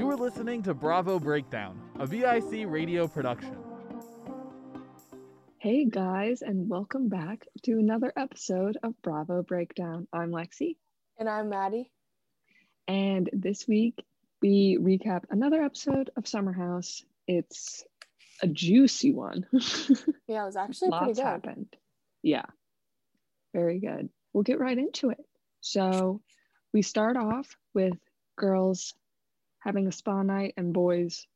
You are listening to Bravo Breakdown, a VIC radio production. Hey guys, and welcome back to another episode of Bravo Breakdown. I'm Lexi, And I'm Maddie. and this week we recap another episode of Summer House. It's a juicy one. Yeah, it was actually pretty Lots good. happened. Yeah, very good. We'll get right into it. So we start off with girls having a spa night and boys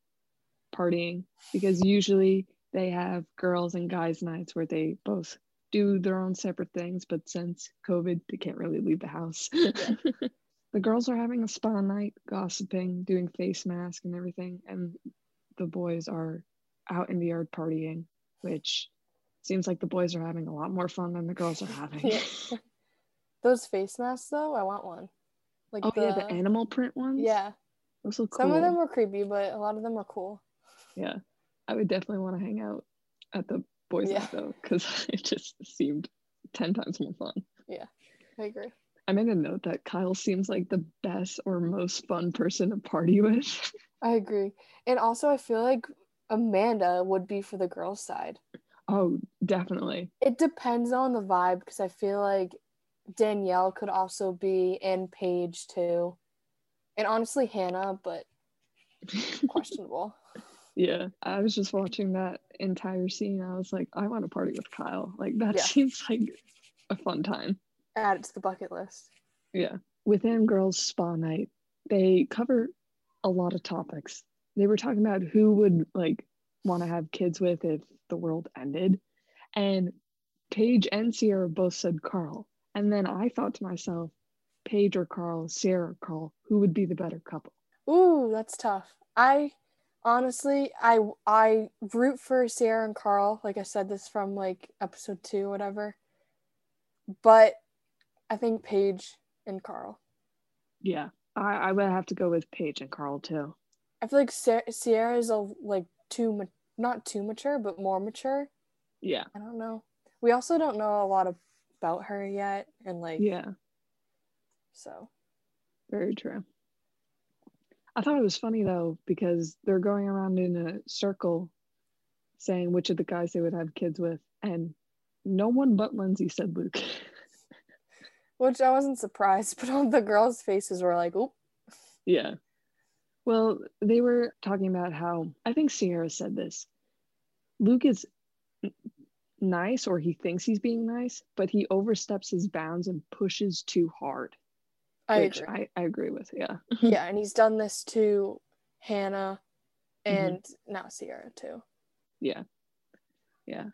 partying because usually they have girls and guys nights where they both do their own separate things, but since COVID, they can't really leave the house. the girls are having a spa night, gossiping, doing face mask and everything, and the boys are out in the yard partying, which seems like the boys are having a lot more fun than the girls are having. Those face masks, though, I want one. Like oh the, yeah, the animal print ones. yeah. Those look cool. Some of them were creepy, but a lot of them were cool. yeah, I would definitely want to hang out at the boys' Yeah. though, because it just seemed ten times more fun. Yeah, I agree. I made a note that Kyle seems like the best or most fun person to party with. I agree. And also, I feel like Amanda would be for the girls' side. oh, definitely. It depends on the vibe because I feel like Danielle could also be in Paige too. And honestly, Hannah, but questionable. yeah, I was just watching that entire scene. I was like, I want to party with Kyle. Like that Yeah. seems like a fun time. Add it to the bucket list. Yeah. Within Girls Spa Night, they cover a lot of topics. They were talking about who would like want to have kids with if the world ended. And Paige and Ciara both said Carl. And then I thought to myself, Paige or Carl, Sarah or Carl, who would be the better couple? Ooh, that's tough. I honestly, I I root for Sarah and Carl. Like I said, this from like episode two, or whatever. But I think Paige and Carl. Yeah. I, I would have to go with Paige and Carl too. I feel like Sa- Ciara is a like too ma- not too mature, but more mature. Yeah. I don't know. We also don't know a lot about her yet, and like Yeah. So. Very true. I thought it was funny though because they're going around in a circle saying which of the guys they would have kids with, and no one but Lindsay said Luke. Which I wasn't surprised, but all the girls' faces were like, "Oop." yeah. Well, they were talking about how I think Ciara said this. Luke is nice, or he thinks he's being nice, but he oversteps his bounds and pushes too hard. I agree. I, I agree with. Yeah. yeah, and he's done this to Hannah and mm-hmm. now Ciara too. Yeah. Yeah.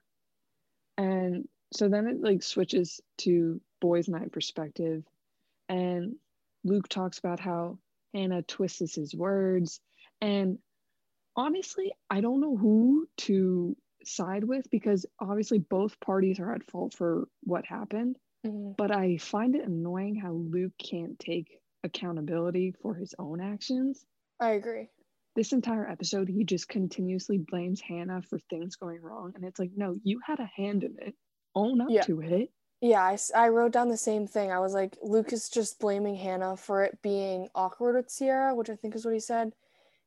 And so then it like switches to boys' night perspective. And Luke talks about how Hannah twists his words. And honestly, I don't know who to side with because obviously both parties are at fault for what happened. Mm-hmm. But I find it annoying how Luke can't take accountability for his own actions I agree. this entire episode he just continuously blames hannah for things going wrong and it's like no you had a hand in it own up Yeah. to it Yeah, I wrote down the same thing. I was like, Luke is just blaming Hannah for it being awkward with Ciara, which I think is what he said.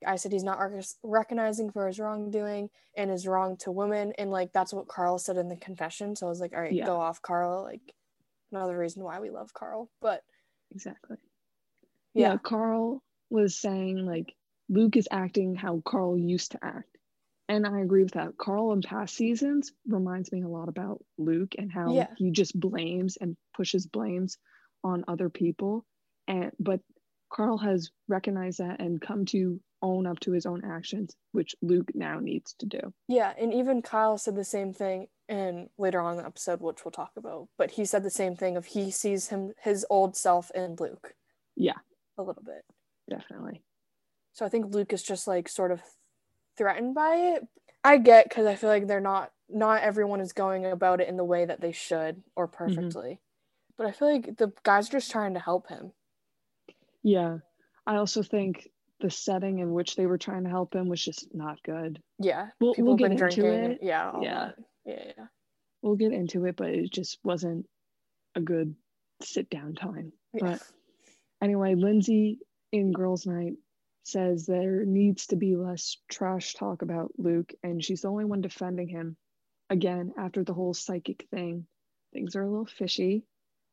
I said he's not rec- recognizing for his wrongdoing and is wrong to women. And like, that's what Carl said in the confession. So I was like, all right, Yeah. go off, Carl. Like, another reason why we love Carl. But exactly yeah. yeah, carl was saying like luke is acting how carl used to act and i agree with that carl in past seasons reminds me a lot about luke and how Yeah. he just blames and pushes blames on other people and but carl has recognized that and come to own up to his own actions which luke now needs to do yeah. And even Kyle said the same thing and later on in the episode, which we'll talk about. But he said the same thing of he sees him his old self in Luke. Yeah. A little bit. definitely So I think Luke is just like sort of threatened by it. I get because I feel like they're not not everyone is going about it in the way that they should or mm-hmm. perfectly. But I feel like the guys are just trying to help him. Yeah. I also think the setting in which they were trying to help him was just not good. Yeah. We'll, we'll get into drinking. it. Yeah. Yeah. Yeah. Yeah. We'll get into it, but it just wasn't a good sit down time. Yeah. But anyway, Lindsay in girls' night says there needs to be less trash talk about Luke, and she's the only one defending him. Again, after the whole psychic thing, things are a little fishy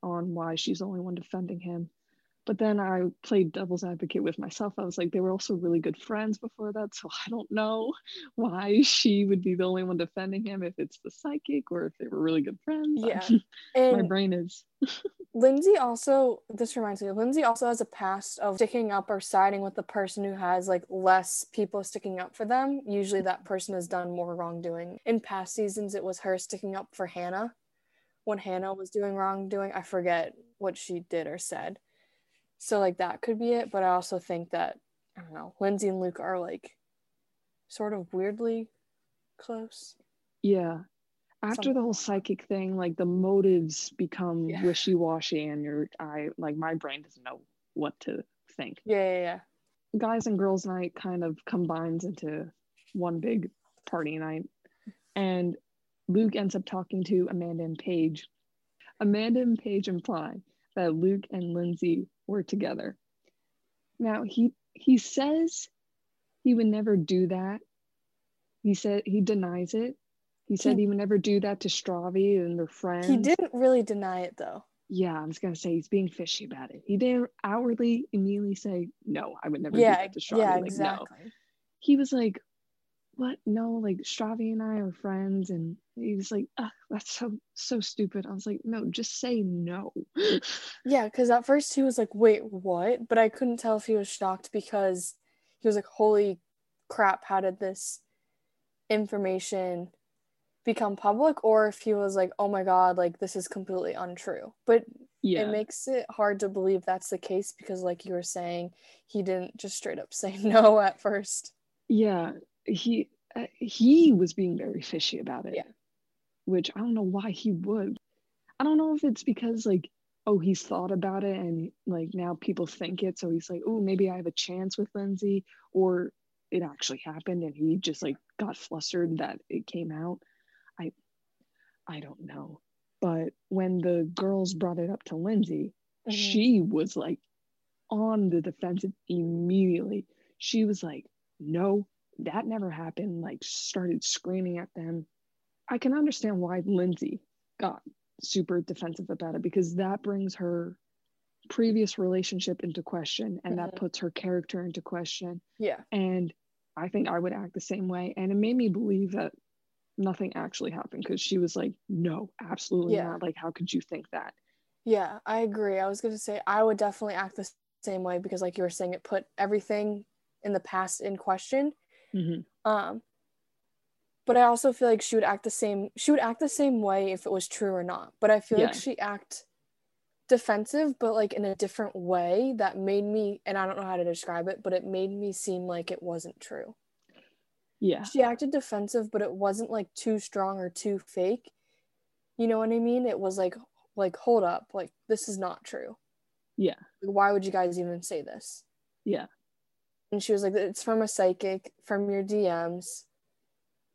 on why she's the only one defending him. But then I played devil's advocate with myself. I was like, they were also really good friends before that. So I don't know why she would be the only one defending him if it's the psychic or if they were really good friends. Yeah. My brain is. Lindsay also, this reminds me, Lindsay also has a past of sticking up or siding with the person who has like less people sticking up for them. Usually that person has done more wrongdoing. In past seasons, it was her sticking up for Hannah when Hannah was doing wrongdoing. I forget what she did or said. So, like, that could be it. But I also think that, I don't know, Lindsay and Luke are like sort of weirdly close. Yeah. After Something the whole psychic thing, like the motives become Yeah. wishy washy, and you're, I like my brain doesn't know what to think. Yeah, yeah, yeah. guys and girls night kind of combines into one big party night and luke ends up talking to amanda and paige amanda and paige imply that luke and lindsay were together now he he says he would never do that he said he denies it he said He- he would never do that to stravi and their friends He didn't really deny it though. yeah, I was gonna say he's being fishy about it. He didn't outwardly immediately say no. I would never do that to Stravi. yeah, like, no. He was like, "What? No, like Stravi and I are friends," and he was like, Ugh, "That's so so stupid." I was like, "No, just say no." Yeah, because at first he was like, wait, what? But I couldn't tell if he was shocked because he was like, holy crap, how did this information become public? Or if he was like, oh my God, like this is completely untrue. But yeah, it makes it hard to believe that's the case because, like you were saying, he didn't just straight up say no at first. yeah. He uh, he was being very fishy about it. Yeah. which I don't know why he would. I don't know if it's because like oh he's thought about it and like now people think it so he's like oh maybe I have a chance with Lindsay or it actually happened and he just like got flustered that it came out. I I don't know. But when the girls brought it up to Lindsay, Mhm. she was like on the defensive immediately. She was like, no, that never happened. Like, started screaming at them. I can understand why Lindsay got super defensive about it because that brings her previous relationship into question and that Mhm. puts her character into question. Yeah. And I think I would act the same way. And it made me believe that nothing actually happened because she was like, no, absolutely Yeah. not. Like, how could you think that? Yeah, I agree. I was going to say I would definitely act the same way because, like you were saying, it put everything in the past in question. Mhm. Um, but I also feel like she would act the same. She would act the same way if it was true or not. But I feel like she act defensive, but like in a different way that made me. And I don't know how to describe it, but it made me seem like it wasn't true. Yeah. She acted defensive, but it wasn't like too strong or too fake. You know what I mean? It was like, like hold up, like this is not true. Yeah. Like, why would you guys even say this? Yeah. And she was like, it's from a psychic, from your DMs.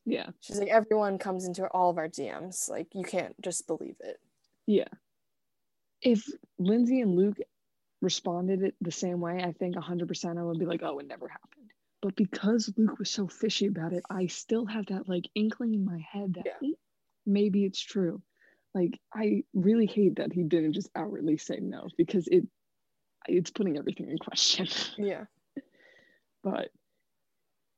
Yeah. She's like, everyone comes into all of our DMs. Like, you can't just believe it. Yeah. If Lindsay and Luke responded it the same way, I think 100% I would be like, oh, it never happened. But because Luke was so fishy about it, I still have that like inkling in my head that Yeah. "Hmm, maybe it's true. Like, I really hate that he didn't just outwardly say no because it it's putting everything in question. Yeah. But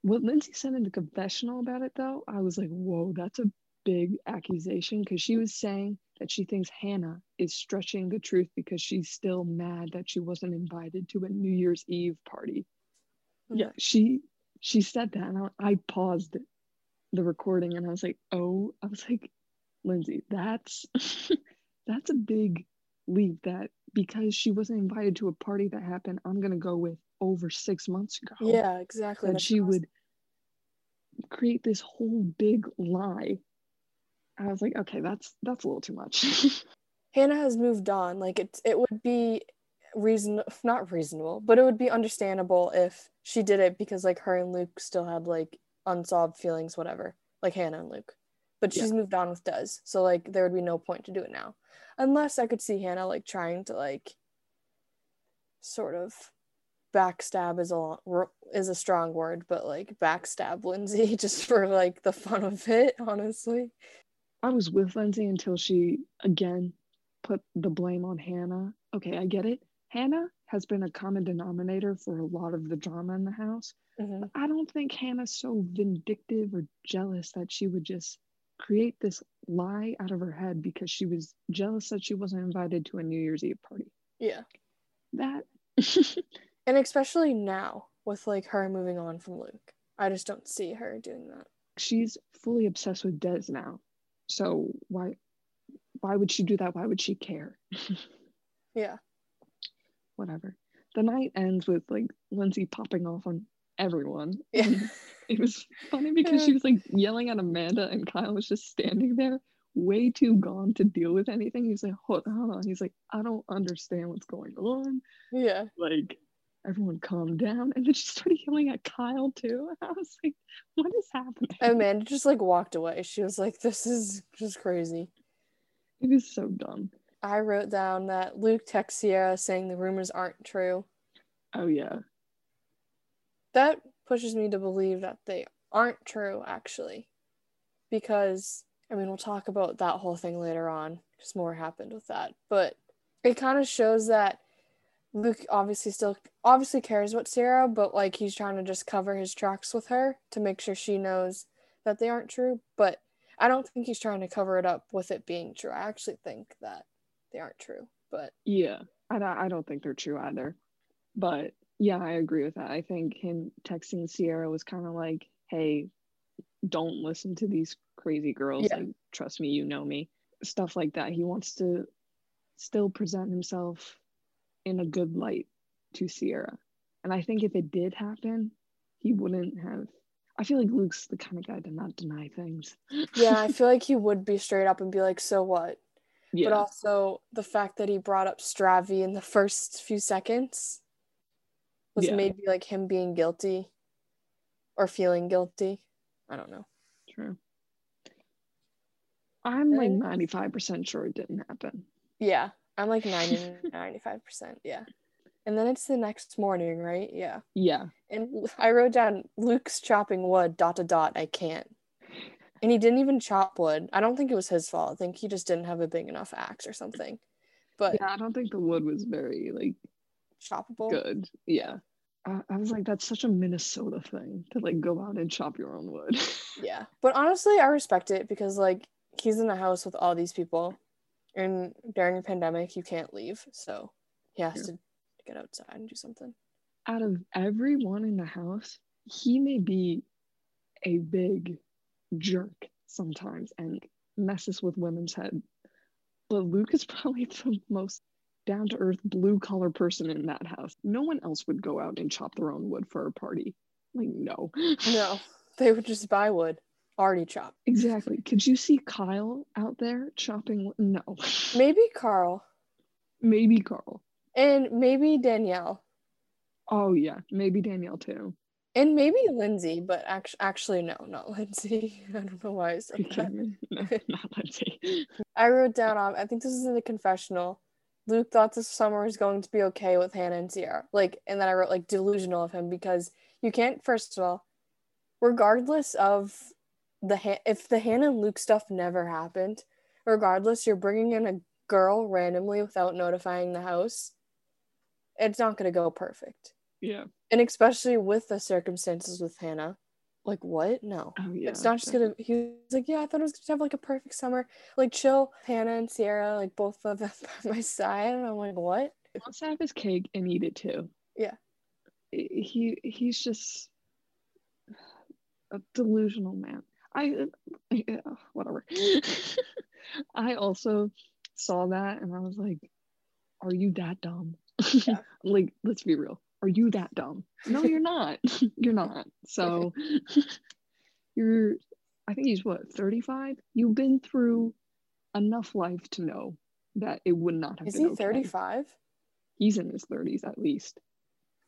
what Lindsay said in the confessional about it, though, I was like, whoa, that's a big accusation because she was saying that she thinks Hannah is stretching the truth because she's still mad that she wasn't invited to a New Year's Eve party. Yeah, she she said that, and I, I paused the recording, and I was like, oh, I was like, Lindsay, that's that's a big leap. That because she wasn't invited to a party that happened, I'm gonna go with over six months ago Yeah, exactly. that she was- would create this whole big lie. I was like, okay, that's that's a little too much. Hannah has moved on. Like, it, it would be reason not reasonable, but it would be understandable if she did it because, like, her and Luke still had, like, unsolved feelings, whatever. Like, Hannah and Luke. But Yeah. she's moved on with Des. So, like, there would be no point to do it now. Unless I could see Hannah, like, trying to, like, sort of backstab is a is a strong word, but like backstab Lindsay just for like the fun of it, honestly. I was with Lindsay until she again put the blame on Hannah. Okay, I get it. Hannah has been a common denominator for a lot of the drama in the house. Mhm. I don't think Hannah's so vindictive or jealous that she would just create this lie out of her head because she was jealous that she wasn't invited to a New Year's Eve party. Yeah. That And especially now with like her moving on from Luke. I just don't see her doing that. she's fully obsessed with Des now. So why why would she do that? Why would she care? Yeah. Whatever. The night ends with like Lindsay popping off on everyone. Yeah. It was funny because she was like yelling at Amanda and Kyle was just standing there way too gone to deal with anything. He's like, hold, hold on. He's like, I don't understand what's going on. yeah. Like, everyone calm down. And then she started yelling at Kyle too. And I was like, what is happening? Oh, Amanda just like walked away. She was like, This is just crazy. It is so dumb. I wrote down that Luke texts Ciara saying the rumors aren't true. Oh yeah. That pushes me to believe that they aren't true, actually. Because, I mean, we'll talk about that whole thing later on, because more happened with that. But it kind of shows that Luke obviously still obviously cares about Ciara, but like he's trying to just cover his tracks with her to make sure she knows that they aren't true. But I don't think he's trying to cover it up with it being true. I actually think that they aren't true. But Yeah. I don't, I don't think they're true either. But yeah, I agree with that. I think him texting Ciara was kind of like, hey, don't listen to these crazy girls. Yeah. Like, trust me, you know me. Stuff like that. He wants to still present himself in a good light to Ciara. And I think if it did happen, he wouldn't have. I feel like Luke's the kind of guy to not deny things. yeah, I feel like he would be straight up and be like, so what? yeah. but also the fact that he brought up Stravi in the first few seconds was Yeah. maybe like him being guilty or feeling guilty. I don't know. True. I'm like 95% sure it didn't happen. Yeah, I'm like 90 95%. Yeah. And then it's the next morning, right? Yeah. Yeah. And I wrote down Luke's chopping wood, dot to dot, I can't. And he didn't even chop wood. I don't think it was his fault. I think he just didn't have a big enough axe or something. But Yeah, I don't think the wood was very like choppable. good. Yeah. I, I was like, that's such a Minnesota thing to like go out and chop your own wood. Yeah. But honestly, I respect it because like he's in the house with all these people and during a pandemic you can't leave. So he has Yeah. to get outside and do something. Out of everyone in the house, he may be a big jerk sometimes and messes with women's head. But Luke is probably the most down to earth blue collar person in that house. No one else would go out and chop their own wood for a party. Like, no. No, they would just buy wood already chopped. Exactly. Could you see Kyle out there chopping? No. Maybe Carl Maybe Carl. and maybe Danielle Oh, yeah. Maybe Danielle too. and maybe Lindsay, but actually, actually no, not Lindsay. I don't know why I said that. No, not Lindsay. I wrote down, um, I think this is in the confessional. Luke thought this summer was going to be okay with Hannah and Ciara. Like, and then I wrote like delusional of him because you can't, first of all, regardless of the, Han- if the Hannah and Luke stuff never happened, regardless, you're bringing in a girl randomly without notifying the house. It's not going to go perfect. Yeah. And especially with the circumstances with Hannah. Like, what? No Oh, yeah. it's not just gonna he was like yeah i thought it was gonna have like a perfect summer like chill hannah and ciara like both of them by my side and i'm like what He wants to have his cake and eat it too. Yeah. He he's just a delusional man. I yeah, whatever. I also saw that and I was like, "Are you that dumb?" Yeah. like, let's be real. Are you that dumb? No, you're not. you're not. So you're. I think he's what 35. You've been through enough life to know that it would not have is been he okay. 35 He's in his 30s at least.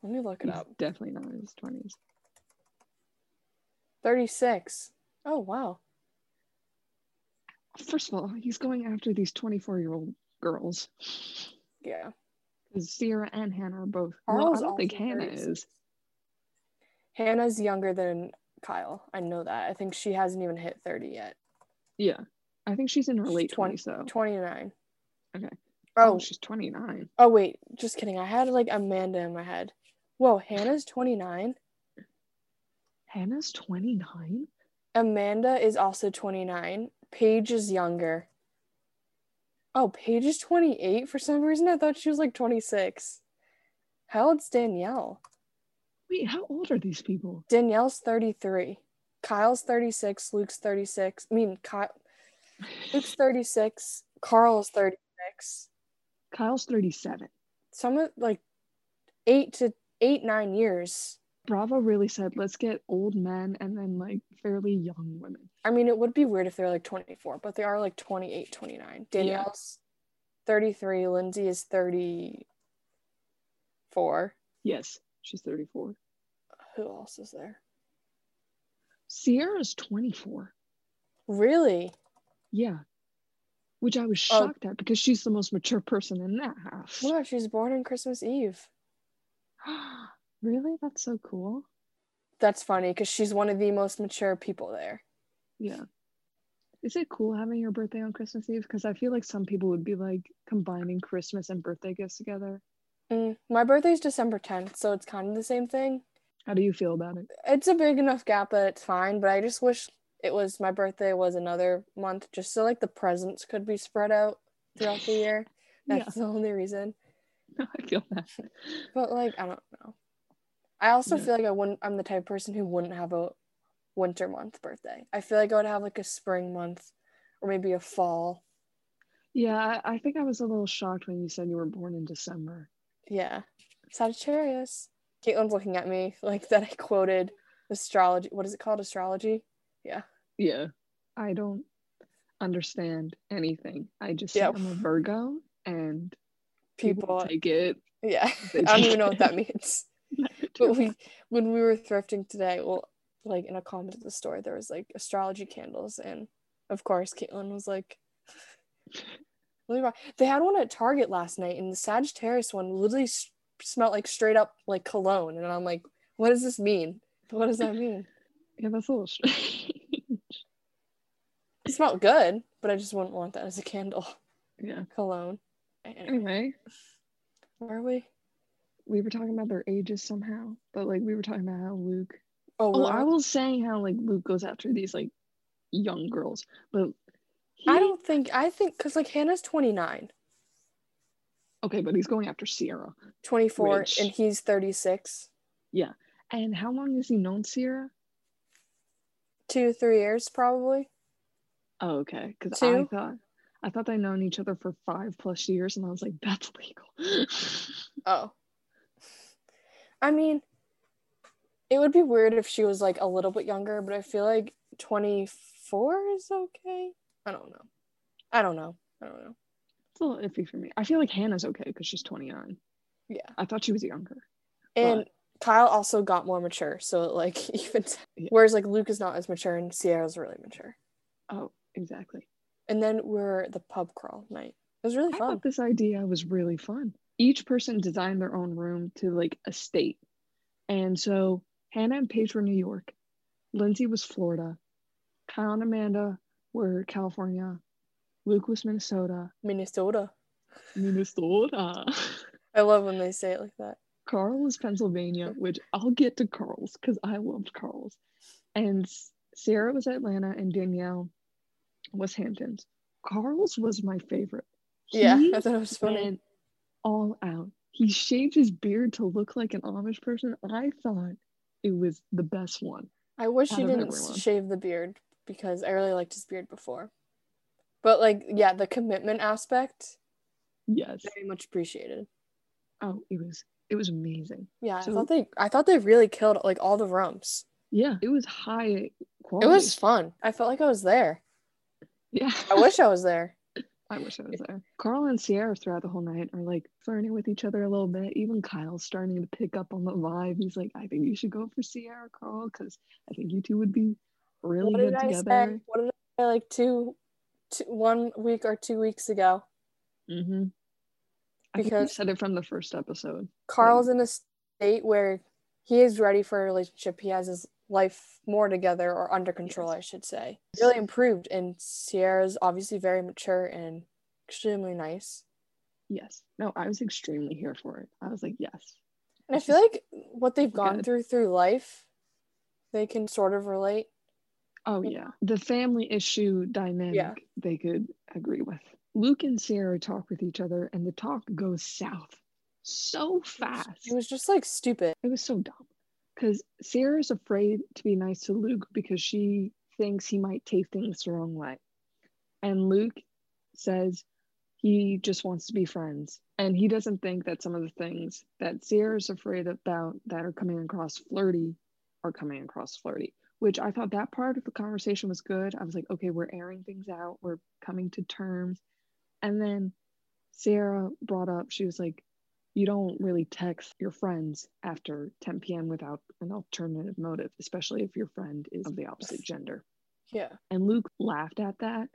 let me look it He's up definitely not in his 20s. 36 oh wow First of all, he's going after these 24 year old girls. yeah Because Ciara and Hannah are both. Well, I don't think Hannah 36. is. Hannah's younger than Kyle. I know that. I think she hasn't even hit 30 yet. Yeah. I think she's in her She's late 20 20s, though. 29. Okay. Oh, Oh, she's 29. oh wait, just kidding. I had like Amanda in my head. Whoa, Hannah's 29. Hannah's 29? Amanda is also 29. Paige is younger. Oh, Paige is 28. For some reason, I thought she was like 26. How old's Danielle? Wait, how old are these people? Danielle's 33. Kyle's 36. Luke's 36. I mean, Kyle. Luke's 36. Carl's 36. Kyle's 37. Some of like eight to eight, nine years. Bravo really said, let's get old men and then like fairly young women. I mean, it would be weird if they're like 24, but they are like 28, 29. Danielle's 33. Lindsay is 34. Yes, she's 34. Who else is there? Ciara's 24. Really? Yeah. Which I was Oh. shocked at because she's the most mature person in that house. Wow, she was born on Christmas Eve. really? That's so cool. That's funny because she's one of the most mature people there. Yeah. Is it cool having your birthday on Christmas Eve? Because I feel like some people would be like combining Christmas and birthday gifts together. Mm, my birthday's December 10th, so it's kind of the same thing. How do you feel about it? It's a big enough gap that it's fine, but I just wish it was my birthday was another month just so like the presents could be spread out throughout the year. That's the only reason. I feel that. But like, I don't know. I also Yeah. feel like I wouldn't. I'm the type of person who wouldn't have a winter month birthday. I feel like I would have like a spring month, or maybe a fall. Yeah, I, think I was a little shocked when you said you were born in December. Yeah, Sagittarius. Caitlin's looking at me like that. I quoted astrology. What is it called? Astrology. Yeah. Yeah. I don't understand anything. I just Yeah. I'm a Virgo and people, People. take it. Yeah, I don't even know what that means. But we, when we were thrifting today, well, like in a comment at the store, there was like astrology candles, and of course, Caitlin was like, "Let me. They had one at Target last night, and the Sagittarius one literally s- smelled like straight up like cologne, and I'm like, "What does this mean? What does that mean?" yeah, that's a little strange. It smelled good, but I just wouldn't want that as a candle. yeah. Cologne. Anyway, Anyway, where are we? We were talking about their ages somehow, but like we were talking about how Luke. Oh, Oh, we're I was saying how like Luke goes after these like young girls, but he, I don't think I think because like Hannah's 29. Okay, but he's going after Ciara. 24 and he's 36 Yeah, And how long has he known Ciara? two three years probably Oh, okay. Because I thought I thought they'd known each other for five plus years, and I was like, that's legal. oh i mean it would be weird if she was like a little bit younger but i feel like 24 is okay i don't know i don't know i don't know it's a little iffy for me. I feel like Hannah's okay because she's 29. yeah I thought she was younger. and But- kyle also got more mature so like even Yeah. whereas like luke is not as mature and ciara's really mature Oh, exactly. and then we're the pub crawl night it was really I fun thought this idea was really fun. Each person designed their own room to like a state. And so Hannah and Paige were New York. Lindsay was Florida. Kyle and Amanda were California. Luke was Minnesota. minnesota Minnesota. i love when they say it like that Carl was Pennsylvania, which I'll get to Carl's because I loved Carl's. And Sarah was Atlanta and Danielle was Hamptons. Carl's was my favorite. yeah He i thought it was funny all out. He shaved his beard to look like an Amish person. I thought it was the best one. I wish he didn't everyone. shave the beard because I really liked his beard before. But like, yeah, the commitment aspect, Yes. very much appreciated. Oh, it was it was amazing. Yeah, So- I thought they, I thought they really killed like all the rumps. Yeah, it was high quality. It was fun. I felt like I was there. yeah. I wish I was there. I wish I was there. Carl and Ciara throughout the whole night are like flirting with each other a little bit. Even Kyle's starting to pick up on the vibe. He's like, I think you should go for Ciara, Carl, because I think you two would be really what good did I together. say? What did I say? Like two, two, one week or two weeks ago. Mm-hmm. I think you because said it from the first episode. Carl's in a state where he is ready for a relationship. He has his life more together or under control, I should say. Really improved. And Ciara's obviously very mature and extremely nice. Yes. No, I was extremely here for it. I was like, yes. And I feel like what they've gone good. through through life, they can sort of relate. Oh Yeah. yeah. The family issue dynamic yeah. they could agree with. Luke and Ciara talk with each other and the talk goes south so fast. It was just like stupid. It was so dumb. Because Ciara's afraid to be nice to Luke because she thinks he might take things the wrong way. And Luke says he just wants to be friends. And he doesn't think that some of the things that Ciara's afraid about that are coming across flirty are coming across flirty, which I thought that part of the conversation was good. I was like, okay, we're airing things out, we're coming to terms. And then Sarah brought up, she was like, you don't really text your friends after 10 p.m. without an alternative motive, especially if your friend is of the opposite gender. Yeah. And Luke laughed at that.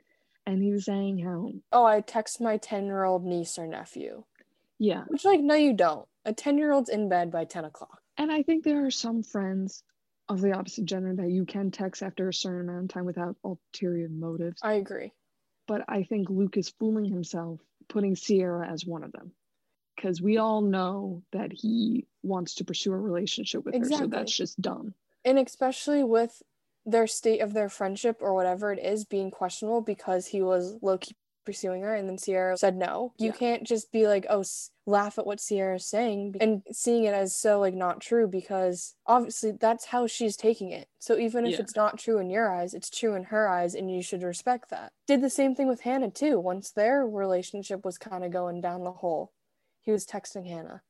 And he was saying how, Oh, I text my 10 year old niece or nephew. yeah. Which, like, no, you don't. A 10 year old's in bed by 10 o'clock. And I think there are some friends of the opposite gender that you can text after a certain amount of time without ulterior motives. I agree. But I think Luke is fooling himself, putting Ciara as one of them. Because we all know that he wants to pursue a relationship with her. So that's just dumb. And especially with their state of their friendship or whatever it is being questionable because he was low key pursuing her and then Ciara said no. You Yeah. can't just be like, oh, s- laugh at what Ciara's saying and seeing it as so like not true because obviously that's how she's taking it. So even if Yeah. it's not true in your eyes, it's true in her eyes and you should respect that. Did the same thing with Hannah too. Once their relationship was kind of going down the hole, he was texting Hannah.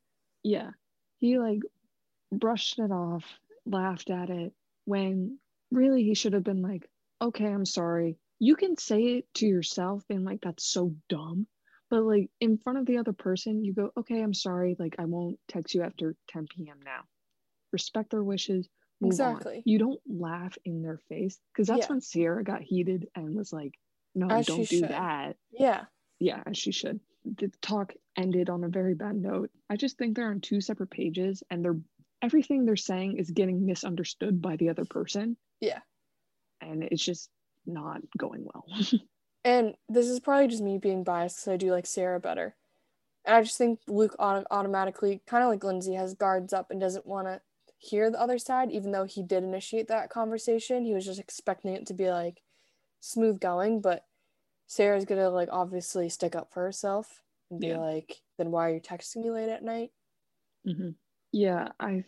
Yeah. He like brushed it off, laughed at it when really he should have been like, okay, I'm sorry. You can say it to yourself, being like, that's so dumb. But like in front of the other person, you go, okay, I'm sorry. Like, I won't text you after 10 p.m. now. Respect their wishes. Exactly. On. You don't laugh in their face because that's Yeah. when Ciara got heated and was like, no, As don't do should. that Yeah. yeah, as she should. The talk ended on a very bad note. I just think they're on two separate pages and they're everything they're saying is getting misunderstood by the other person. Yeah. And it's just not going well. And this is probably just me being biased because I do like Sarah better. And I just think Luke auto- automatically, kind of like Lindsay, has guards up and doesn't want to hear the other side, even though he did initiate that conversation. He was just expecting it to be like smooth going, but Sarah's gonna like obviously stick up for herself and be Yeah. like, then why are you texting me late at night? hmm Yeah, I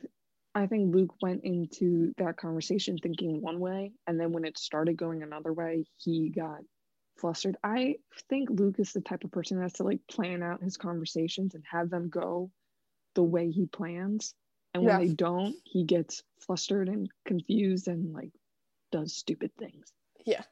I think Luke went into that conversation thinking one way, and then when it started going another way, he got flustered. I think Luke is the type of person that has to like plan out his conversations and have them go the way he plans. And when Yeah. they don't, he gets flustered and confused and like does stupid things. Yeah.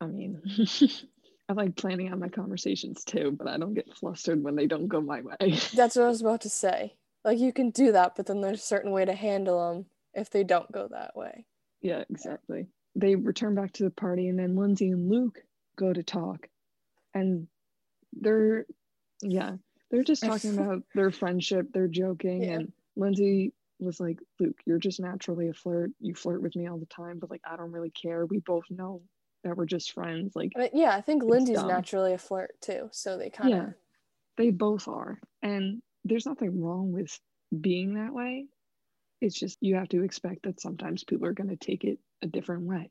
I mean, I like planning out my conversations too, but I don't get flustered when they don't go my way. That's what I was about to say. Like you can do that, but then there's a certain way to handle them if they don't go that way. Yeah, exactly. They return back to the party, and then Lindsay and Luke go to talk, and they're, yeah, they're just talking about their friendship. They're joking, Yeah. and Lindsay was like, "Luke, you're just naturally a flirt. You flirt with me all the time, but like, I don't really care. We both know that we're just friends. Like, But yeah, I think Lindy's dumb. naturally a flirt too, so they kind of yeah, they both are, and there's nothing wrong with being that way. It's just you have to expect that sometimes people are going to take it a different way.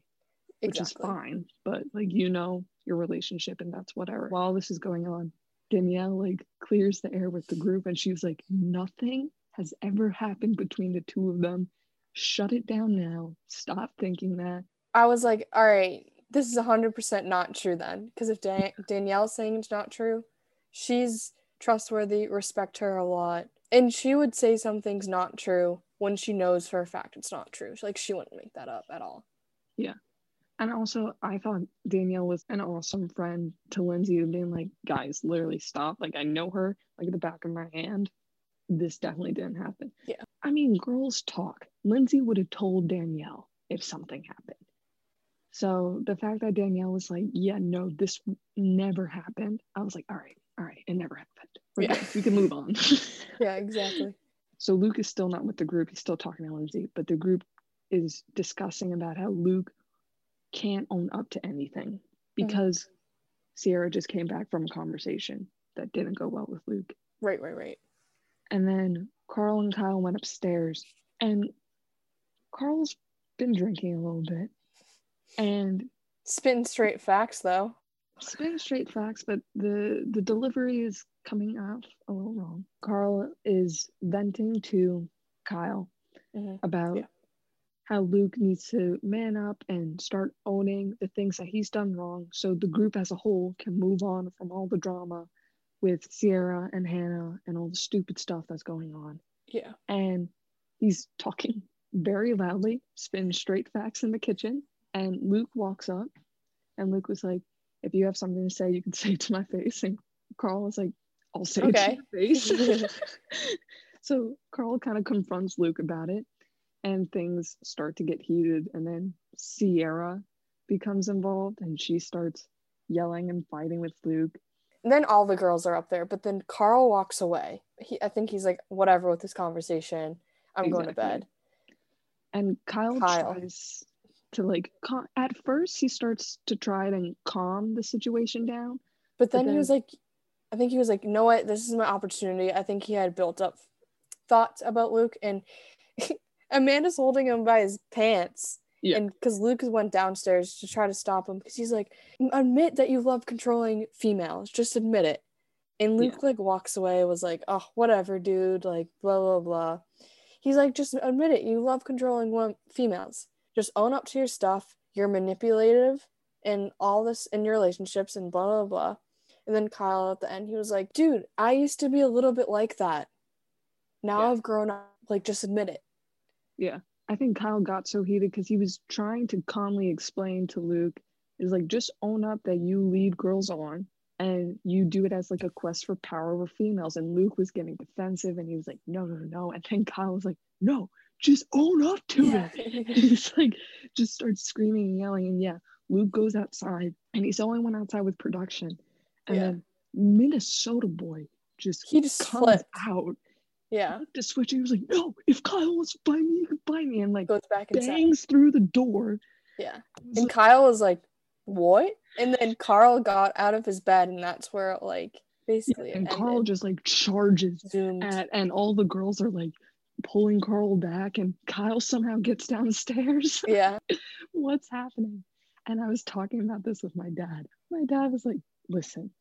which exactly. is fine. But like you know your relationship and that's whatever. While this is going on, Danielle like clears the air with the group and she's like, nothing has ever happened between the two of them. Shut it down now. Stop thinking that. I was like, all right, this is 100% not true then. Because if Dan- Danielle's saying it's not true, she's trustworthy, respect her a lot. And she would say something's not true when she knows for a fact it's not true. Like, she wouldn't make that up at all. Yeah and also, I thought Danielle was an awesome friend to Lindsay being like, guys, literally stop. Like, I know her like at the back of my hand. This definitely didn't happen. Yeah. I mean, girls talk. Lindsay would have told Danielle if something happened. So the fact that Danielle was like, yeah, no, this never happened. I was like, all right, all right, it never happened. We're Yeah. good. We can move on. Yeah, exactly. so Luke is still not with the group. He's still talking to Lindsay, but the group is discussing about how Luke can't own up to anything mm-hmm. because Ciara just came back from a conversation that didn't go well with Luke. Right, right, right. And then Carl and Kyle went upstairs, and Carl's been drinking a little bit and spin straight facts though. Spin straight facts, but the the delivery is coming off a little wrong. Carl is venting to Kyle Mhm. about Yeah. how Luke needs to man up and start owning the things that he's done wrong so the group as a whole can move on from all the drama with Ciara and Hannah and all the stupid stuff that's going on. Yeah. And he's talking very loudly, spin straight facts in the kitchen. And Luke walks up, and Luke was like, If you have something to say, you can say it to my face. And Carl was like, I'll say it to Okay. your face. so Carl kind of confronts Luke about it, and things start to get heated. And then Ciara becomes involved, and she starts yelling and fighting with Luke. And then all the girls are up there, but then Carl walks away. He, I think he's like, whatever with this conversation. I'm going to bed. And Kyle, Kyle. tries to like cal- at first he starts to try and calm the situation down. But But then he was like, I think he was like, you know what? This is my opportunity. I think he had built up thoughts about Luke, and Amanda's holding him by his pants. Yeah. And because Luke went downstairs to try to stop him, because he's like, admit that you love controlling females. Just admit it. And Luke like walks away, was like, oh, whatever, dude. Like, blah, blah, blah. He's like, just admit it. You love controlling one- females. Just own up to your stuff. You're manipulative and all this in your relationships and blah blah blah. And then Kyle at the end, he was like, dude, I used to be a little bit like that. Now Yeah. I've grown up. Like, just admit it. Yeah. I think Kyle got so heated because he was trying to calmly explain to Luke, is like just own up that you lead girls on and you do it as like a quest for power over females. And Luke was getting defensive and he was like, no, no, no, no. And then Kyle was like, no, just oh, own up to it. he's like just starts screaming and yelling and yeah luke goes outside and he's the only one outside with production and Yeah. then minnesota boy just he just comes flipped. out Yeah. to switch he was like no if kyle wants to buy me he can buy me and like Goes back and bangs through the door Yeah. And like, Kyle was like, what? And then Carl got out of his bed, and that's where it like basically it and carl just like charges zoomed. at and all the girls are like pulling carl back and kyle somehow gets downstairs yeah. what's happening? And I was talking about this with my dad. My dad was like, listen,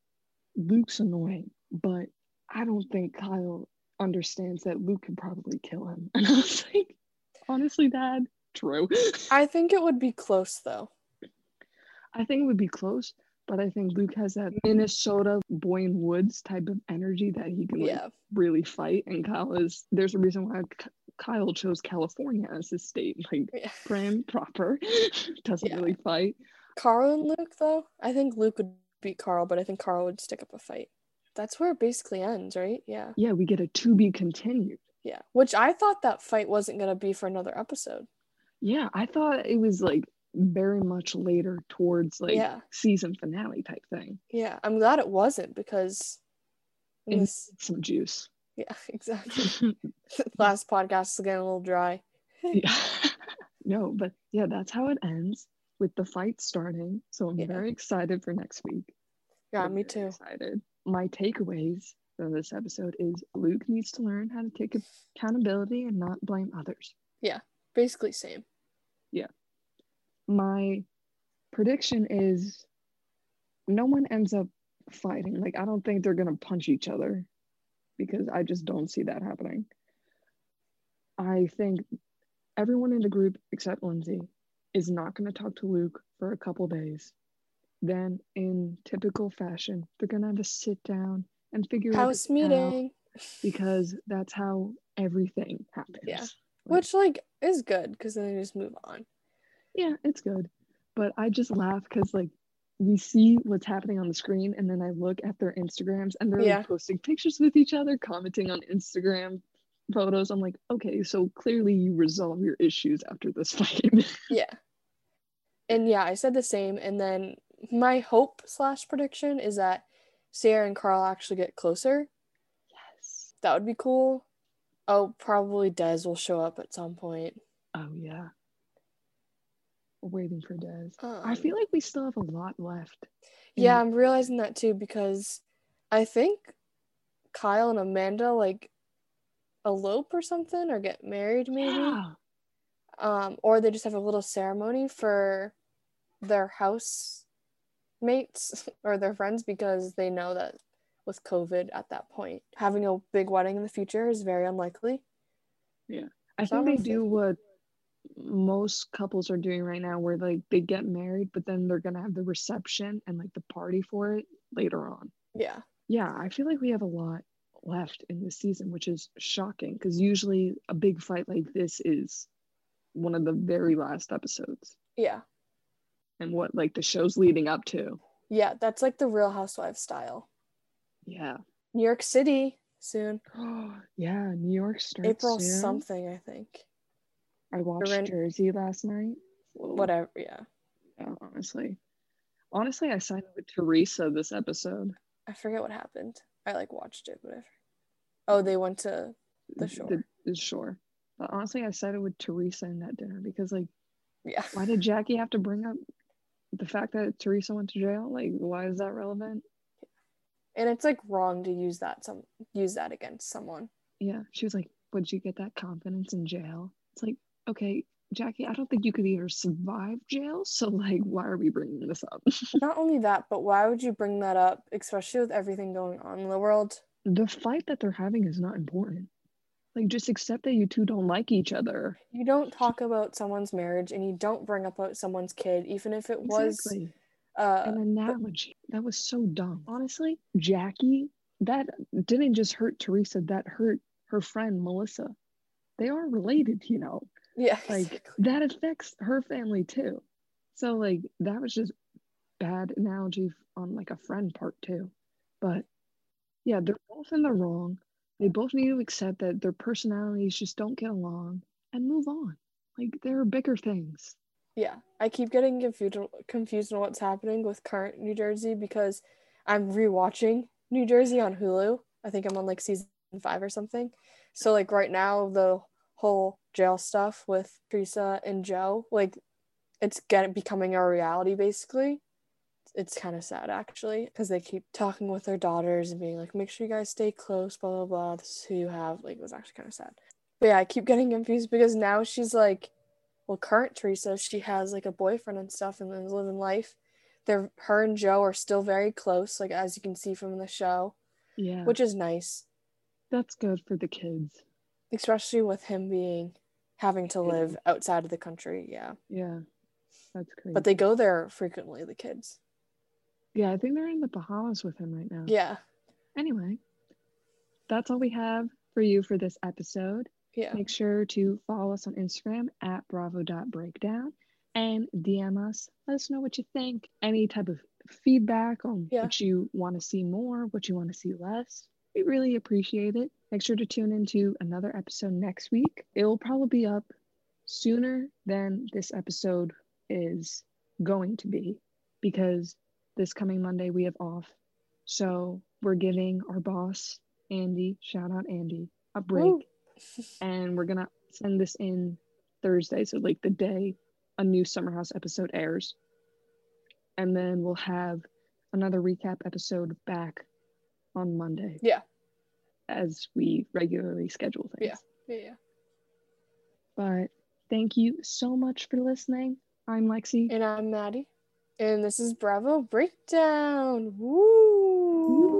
Luke's annoying, but I don't think Kyle understands that Luke could probably kill him. And I was like, honestly, dad, true. I think it would be close though. I think it would be close, but I think Luke has that Minnesota Boyne Woods type of energy that he can like, Yeah. really fight. And Kyle is, there's a reason why Kyle chose California as his state. Like, Yeah. prim, proper, doesn't Yeah. really fight. Carl and Luke though, I think Luke would beat Carl, but I think Carl would stick up a fight. That's where it basically ends, right? Yeah. Yeah, we get a to be continued. Yeah. Which I thought that fight wasn't gonna be for another episode. Yeah, I thought it was like very much later towards like Yeah. season finale type thing. Yeah. I'm glad it wasn't because And this, some juice. yeah, exactly. Last podcast is getting a little dry. yeah. no, but yeah, that's how it ends with the fight starting. So I'm Yeah. very excited for next week. Yeah, I'm me too. Excited. My takeaways from this episode is Luke needs to learn how to take accountability and not blame others. Yeah, basically same. My prediction is no one ends up fighting. Like, I don't think they're going to punch each other because I just don't see that happening. I think everyone in the group except Lindsay is not going to talk to Luke for a couple days. Then, in typical fashion, they're going to have to sit down and figure House out meeting. because that's how everything happens. Yeah. Which like is good because then they just move on. Yeah, it's good. But I just laugh because like we see what's happening on the screen and then I look at their Instagrams and they're Yeah. like posting pictures with each other, commenting on Instagram photos. I'm like, okay, so clearly you resolve your issues after this fight. Yeah. And yeah, I said the same. And then my hope slash prediction is that Sarah and Carl actually get closer. Yes. That would be cool. Oh, probably Des will show up at some point. Oh yeah. Waiting for Des. I Um, feel like we still have a lot left. Yeah, I'm realizing that too because I think Kyle and Amanda like elope or something or get married maybe. Yeah. Um, or they just have a little ceremony for their house mates or their friends because they know that with COVID at that point, having a big wedding in the future is very unlikely. Yeah. I So think they do what most couples are doing right now where like they get married but then they're gonna have the reception and like the party for it later on. Yeah. Yeah, I feel like we have a lot left in this season, which is shocking because usually a big fight like this is one of the very last episodes Yeah. and what like the show's leading up to. Yeah, that's like the real housewives style. Yeah. New York City soon. yeah, New York starts April soon. something, I think. I watched Jersey last night. Whatever, yeah. Yeah, honestly. Honestly, I sided with Teresa this episode. I forget what happened. I like watched it, whatever. Oh, they went to The shore. The, the shore. But honestly, I sided with Teresa in that dinner because, like, yeah. why did Jackie have to bring up the fact that Teresa went to jail? Like, why is that relevant? And it's like wrong to use that some use that against someone. Yeah, she was like, "Would you get that confidence in jail?" It's like, okay, Jackie, I don't think you could either survive jail. So, like, why are we bringing this up? Not only that, but why would you bring that up, especially with everything going on in the world? the fight that they're having is not important. Like, just accept that you two don't like each other. You don't talk about someone's marriage and you don't bring up about someone's kid, even if it was uh An analogy. That was so dumb. Honestly, Jackie, that didn't just hurt Teresa, that hurt her friend Melissa. They are related, you know. yeah. Like that affects her family too. So like that was just bad analogy on like a friend part too. But yeah, they're both in the wrong. They both need to accept that their personalities just don't get along and move on. Like there are bigger things. Yeah, I keep getting confused confused on what's happening with current New Jersey because I'm rewatching New Jersey on Hulu. I think I'm on like season five or something. So like right now the whole jail stuff with Teresa and Joe, like it's getting becoming a reality basically. It's kind of sad actually because they keep talking with their daughters and being like, make sure you guys stay close, blah blah blah. This is who you have. Like it was actually kind of sad. But yeah, I keep getting confused because now she's like well, current Teresa, she has like a boyfriend and stuff and is living life. They're her and Joe are still very close, like as you can see from the show, Yeah. which is nice, that's good for the kids. especially with him being having to live outside of the country. Yeah, Yeah. That's great. but they go there frequently, the kids. yeah, I think they're in the Bahamas with him right now. Yeah, Anyway, that's all we have for you for this episode. yeah, Make sure to follow us on Instagram at bravo.breakdown and DM us. Let us know what you think. Any type of feedback on Yeah. what you want to see more, what you want to see less. We really appreciate it. Make sure to tune into another episode next week. It will probably be up sooner than this episode is going to be because this coming Monday we have off. So we're giving our boss, Andy, shout out Andy, a break Woo. and we're gonna send this in Thursday, so like the day a new Summer House episode airs, and then we'll have another recap episode back on Monday. Yeah. As we regularly schedule things. Yeah. yeah. But thank you so much for listening. I'm Lexi. And I'm Maddie, and this is Bravo Breakdown. Woo! Woo.